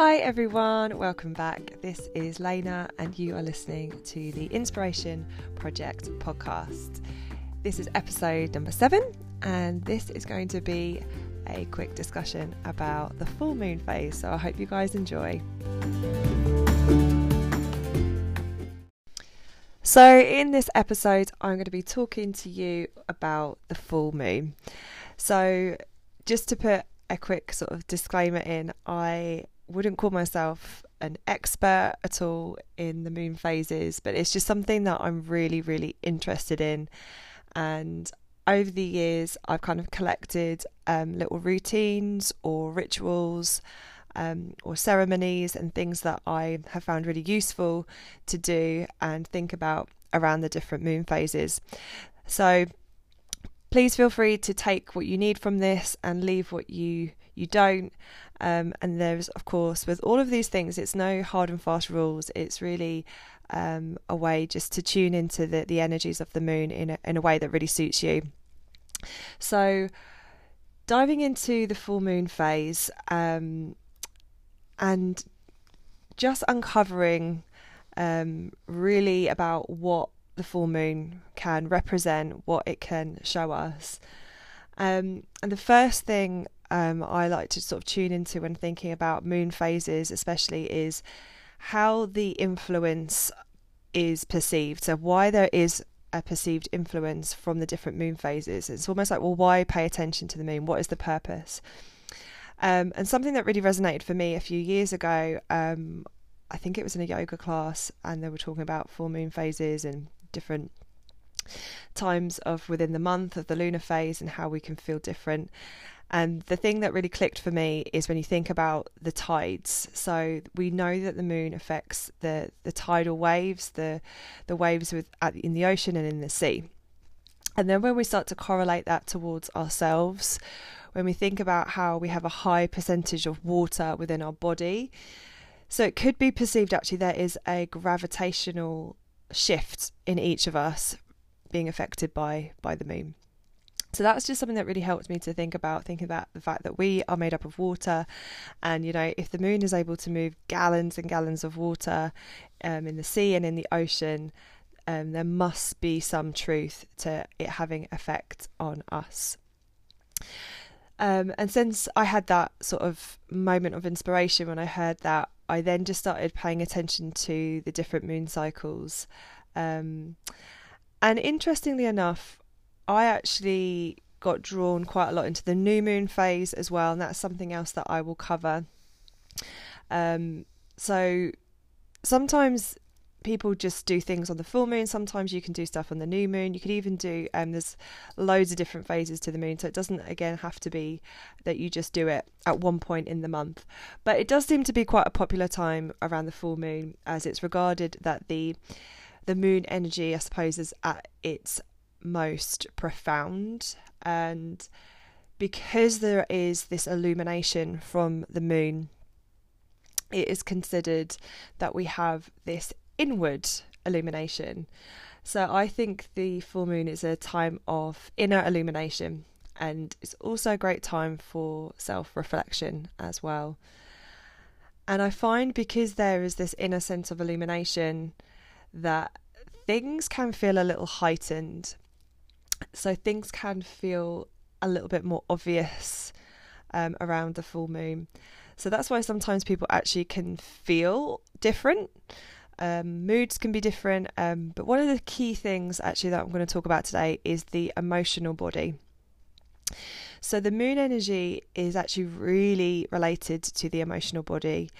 Hi everyone, welcome back. This is Lena, and you are listening to the Inspiration Project podcast. This is episode number seven, and this is going to be a quick discussion about the full moon phase. So I hope you guys enjoy. So, in this episode, I'm going to be talking to you about the full moon. So, just to put a quick sort of disclaimer in, I wouldn't call myself an expert at all in the moon phases, but it's just something that I'm really, really interested in. And over the years, I've kind of collected um, little routines or rituals um, or ceremonies and things that I have found really useful to do and think about around the different moon phases. So please feel free to take what you need from this and leave what you you don't. Um, and there's of course with all of these things, it's no hard and fast rules. It's really um, a way just to tune into the, the energies of the moon in a, in a way that really suits you. So, diving into the full moon phase um, and just uncovering um, really about what the full moon can represent, what it can show us. Um, and the first thing um, I like to sort of tune into when thinking about moon phases, especially, is how the influence is perceived. So, why there is a perceived influence from the different moon phases. It's almost like, well, why pay attention to the moon? What is the purpose? Um, and something that really resonated for me a few years ago, um, I think it was in a yoga class, and they were talking about full moon phases and different times of within the month of the lunar phase and how we can feel different. And the thing that really clicked for me is when you think about the tides. So we know that the moon affects the, the tidal waves, the the waves with at, in the ocean and in the sea. And then when we start to correlate that towards ourselves, when we think about how we have a high percentage of water within our body, so it could be perceived actually there is a gravitational shift in each of us being affected by by the moon. So that's just something that really helped me to think about, thinking about the fact that we are made up of water. And, you know, if the moon is able to move gallons and gallons of water um, in the sea and in the ocean, um, there must be some truth to it having effect on us. Um, and since I had that sort of moment of inspiration when I heard that, I then just started paying attention to the different moon cycles. Um, and interestingly enough, I actually got drawn quite a lot into the new moon phase as well, and that's something else that I will cover. Um, so sometimes people just do things on the full moon. Sometimes you can do stuff on the new moon. You could even do um, there's loads of different phases to the moon, so it doesn't again have to be that you just do it at one point in the month. But it does seem to be quite a popular time around the full moon, as it's regarded that the the moon energy, I suppose, is at its most profound and because there is this illumination from the moon it is considered that we have this inward illumination so i think the full moon is a time of inner illumination and it's also a great time for self reflection as well and i find because there is this inner sense of illumination that things can feel a little heightened so things can feel a little bit more obvious um, around the full moon. So that's why sometimes people actually can feel different. Um, moods can be different, um, but one of the key things actually that I'm going to talk about today is the emotional body. So the moon energy is actually really related to the emotional body.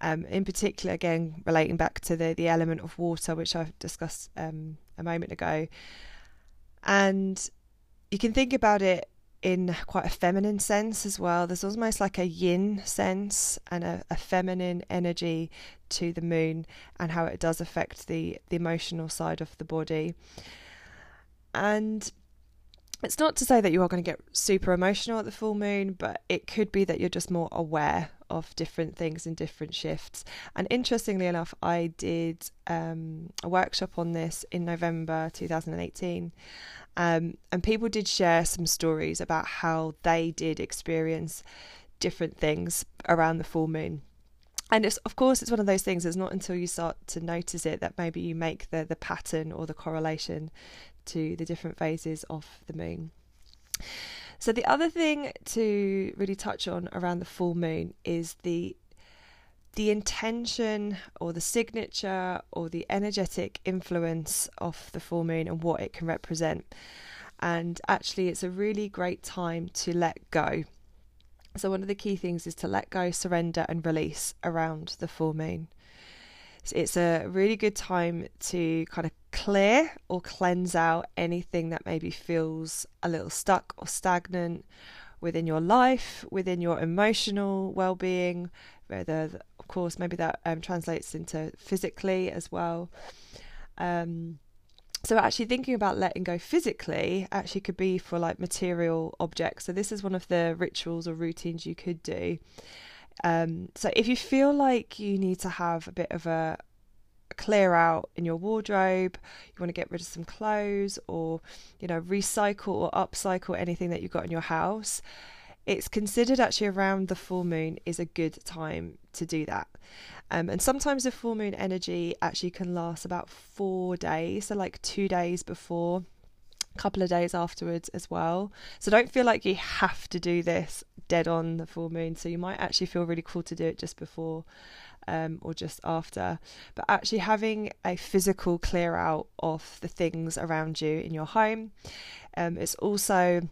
Um, in particular, again, relating back to the, the element of water, which I've discussed um, a moment ago. And you can think about it in quite a feminine sense as well. There's almost like a yin sense and a, a, feminine energy to the moon and how it does affect the, the emotional side of the body. And it's not to say that you are going to get super emotional at the full moon, but it could be that you're just more aware of different things and different shifts. And interestingly enough, I did um, a workshop on this in November 2018. Um, and people did share some stories about how they did experience different things around the full moon. and it's of course it's one of those things it's not until you start to notice it that maybe you make the the pattern or the correlation to the different phases of the moon so the other thing to really touch on around the full moon is the the intention or the signature or the energetic influence of the full moon and what it can represent. And actually, it's a really great time to let go. So, one of the key things is to let go, surrender, and release around the full moon. It's a really good time to kind of clear or cleanse out anything that maybe feels a little stuck or stagnant within your life, within your emotional well being, whether, of course, maybe that um, translates into physically as well. Um, so actually thinking about letting go physically actually could be for like material objects so this is one of the rituals or routines you could do um, so if you feel like you need to have a bit of a, clear out in your wardrobe you want to get rid of some clothes or you know recycle or upcycle anything that you've got in your house it's considered actually around the full moon is a good time to do that. Um, and sometimes the full moon energy actually can last about four days, so like two days before, couple of days afterwards as well. So don't feel like you have to do this dead on the full moon. So you might actually feel really cool to do it just before um, or just after. But actually having a physical clear out of the things around you in your home. Um, it's also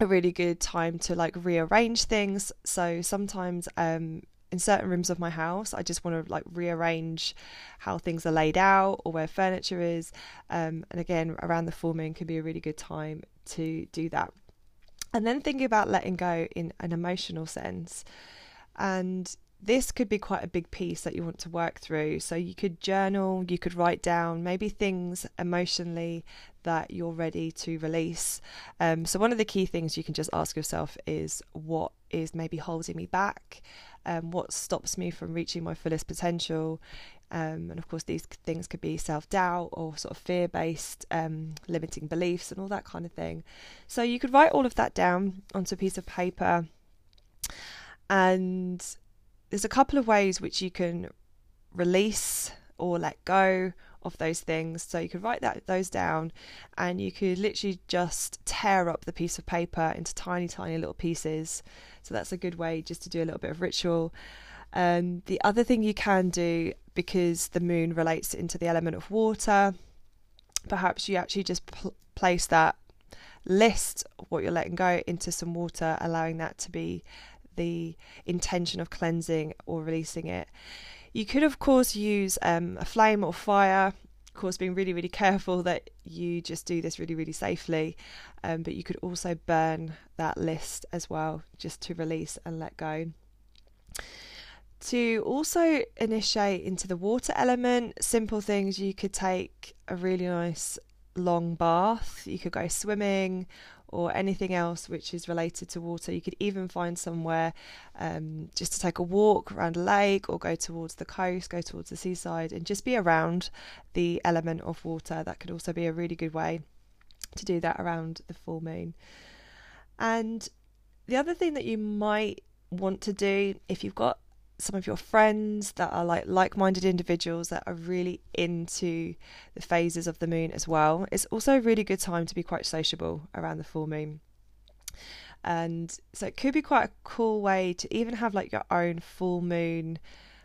a really good time to like rearrange things. So sometimes um, in certain rooms of my house, I just want to like rearrange how things are laid out or where furniture is. Um, and again, around the full moon can be a really good time to do that. And then thinking about letting go in an emotional sense. And this could be quite a big piece that you want to work through. So you could journal, you could write down maybe things emotionally that you're ready to release. Um, so one of the key things you can just ask yourself is what is maybe holding me back, um, what stops me from reaching my fullest potential. Um, and of course, these things could be self doubt or sort of fear based um, limiting beliefs and all that kind of thing. So you could write all of that down onto a piece of paper and there's a couple of ways which you can release or let go of those things. So you could write that those down and you could literally just tear up the piece of paper into tiny, tiny little pieces. So that's a good way just to do a little bit of ritual. Um, the other thing you can do, because the moon relates into the element of water, perhaps you actually just pl- place that list what you're letting go into some water, allowing that to be the intention of cleansing or releasing it. You could, of course, use um, a flame or fire. Of course, being really, really careful that you just do this really, really safely. Um, but you could also burn that list as well, just to release and let go. To also initiate into the water element, simple things you could take a really nice long bath, you could go swimming or anything else which is related to water. You could even find somewhere um, just to take a walk around a lake or go towards the coast, go towards the seaside, and just be around the element of water. That could also be a really good way to do that around the full moon. And the other thing that you might want to do if you've got some of your friends that are like like-minded individuals that are really into the phases of the moon as well. It's also a really good time to be quite sociable around the full moon. And so it could be quite a cool way to even have like your own full moon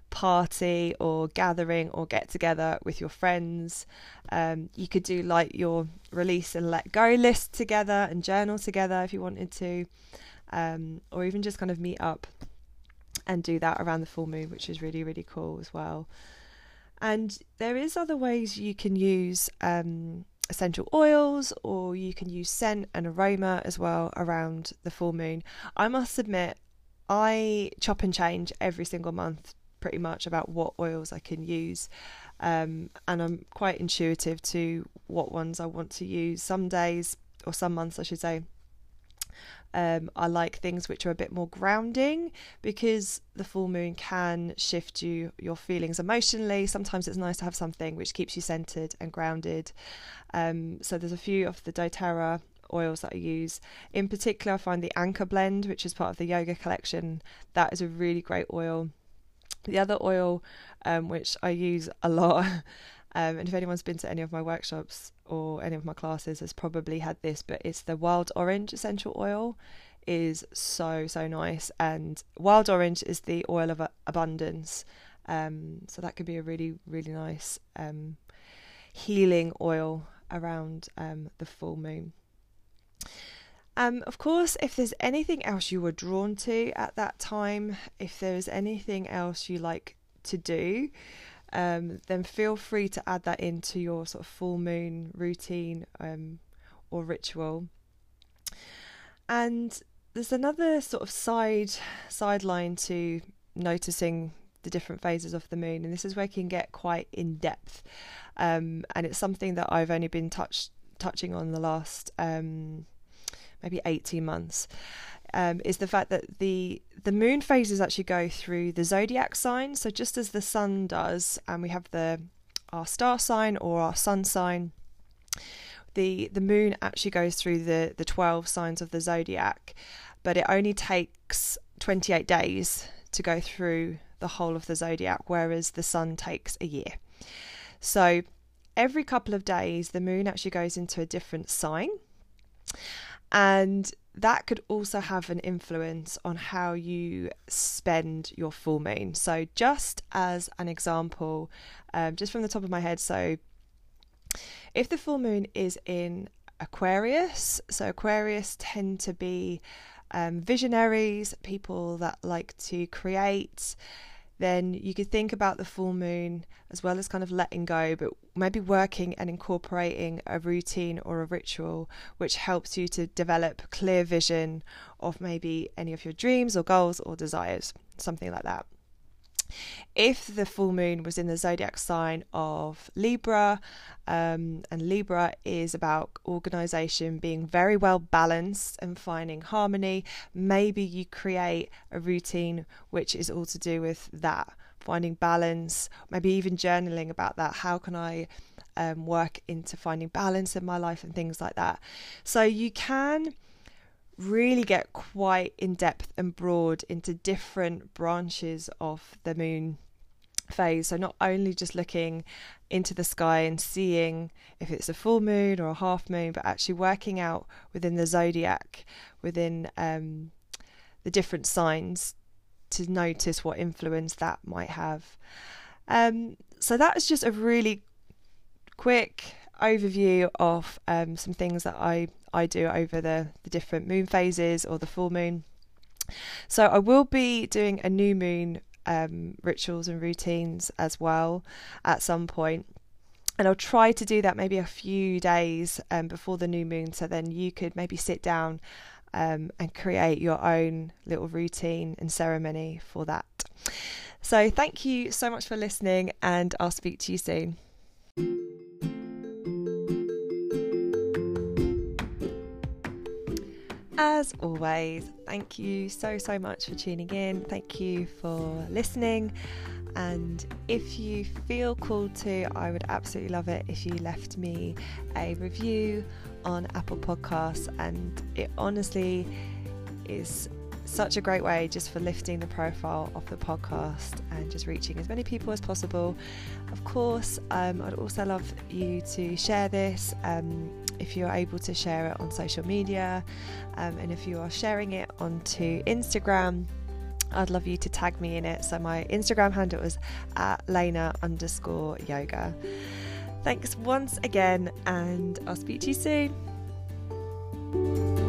party or gathering or get together with your friends. Um, you could do like your release and let go list together and journal together if you wanted to, um, or even just kind of meet up and do that around the full moon, which is really, really cool as well. And there is other ways you can use um, essential oils or you can use scent and aroma as well around the full moon. I must admit, I chop and change every single month pretty much about what oils I can use. Um, and I'm quite intuitive to what ones I want to use. Some days, or some months, I should say, um, I like things which are a bit more grounding because the full moon can shift you your feelings emotionally. Sometimes it's nice to have something which keeps you centered and grounded. Um, so there's a few of the DoTerra oils that I use. In particular, I find the Anchor blend, which is part of the yoga collection, that is a really great oil. The other oil, um, which I use a lot, um, and if anyone's been to any of my workshops or any of my classes, has probably had this, but it's the wild orange essential oil. Is so so nice, and wild orange is the oil of abundance. Um, so that could be a really really nice um, healing oil around um, the full moon. Um, of course, if there's anything else you were drawn to at that time, if there's anything else you like to do, um, then feel free to add that into your sort of full moon routine um, or ritual. And there's another sort of side sideline to noticing the different phases of the moon, and this is where it can get quite in depth. Um, and it's something that I've only been touched touching on the last um, maybe 18 months. Um, is the fact that the the moon phases actually go through the zodiac sign. So just as the sun does, and we have the our star sign or our sun sign, the the moon actually goes through the the 12 signs of the zodiac, but it only takes 28 days to go through the whole of the zodiac, whereas the sun takes a year. So every couple of days, the moon actually goes into a different sign. And that could also have an influence on how you spend your full moon. So, just as an example, um, just from the top of my head, so if the full moon is in Aquarius, so Aquarius tend to be um, visionaries, people that like to create, then you could think about the full moon as well as kind of letting go, but maybe working and incorporating a routine or a ritual which helps you to develop clear vision of maybe any of your dreams or goals or desires, something like that. If the full moon was in the zodiac sign of Libra, um, and Libra is about organization being very well balanced and finding harmony, maybe you create a routine which is all to do with that finding balance, maybe even journaling about that. How can I um, work into finding balance in my life and things like that? So you can really get quite in depth and broad into different branches of the moon phase. So, not only just looking into the sky and seeing if it's a full moon or a half moon, but actually working out within the zodiac, within um, the different signs to notice what influence that might have. Um, so, that's just a really quick overview of um, some things that I I do over the, the different moon phases or the full moon. So I will be doing a new moon um, rituals and routines as well at some point. And I'll try to do that maybe a few days um, before the new moon, so then you could maybe sit down um, and create your own little routine and ceremony for that. So, thank you so much for listening, and I'll speak to you soon. As always, thank you so, so much for tuning in. Thank you for listening. And if you feel called to, I would absolutely love it if you left me a review on Apple Podcasts. And it honestly is such a great way just for lifting the profile of the podcast and just reaching as many people as possible. Of course, um, I'd also love you to share this. Um, if you're able to share it on social media, um, and if you are sharing it onto Instagram, I'd love you to tag me in it. So my Instagram handle is at Lena underscore yoga. Thanks once again, and I'll speak to you soon.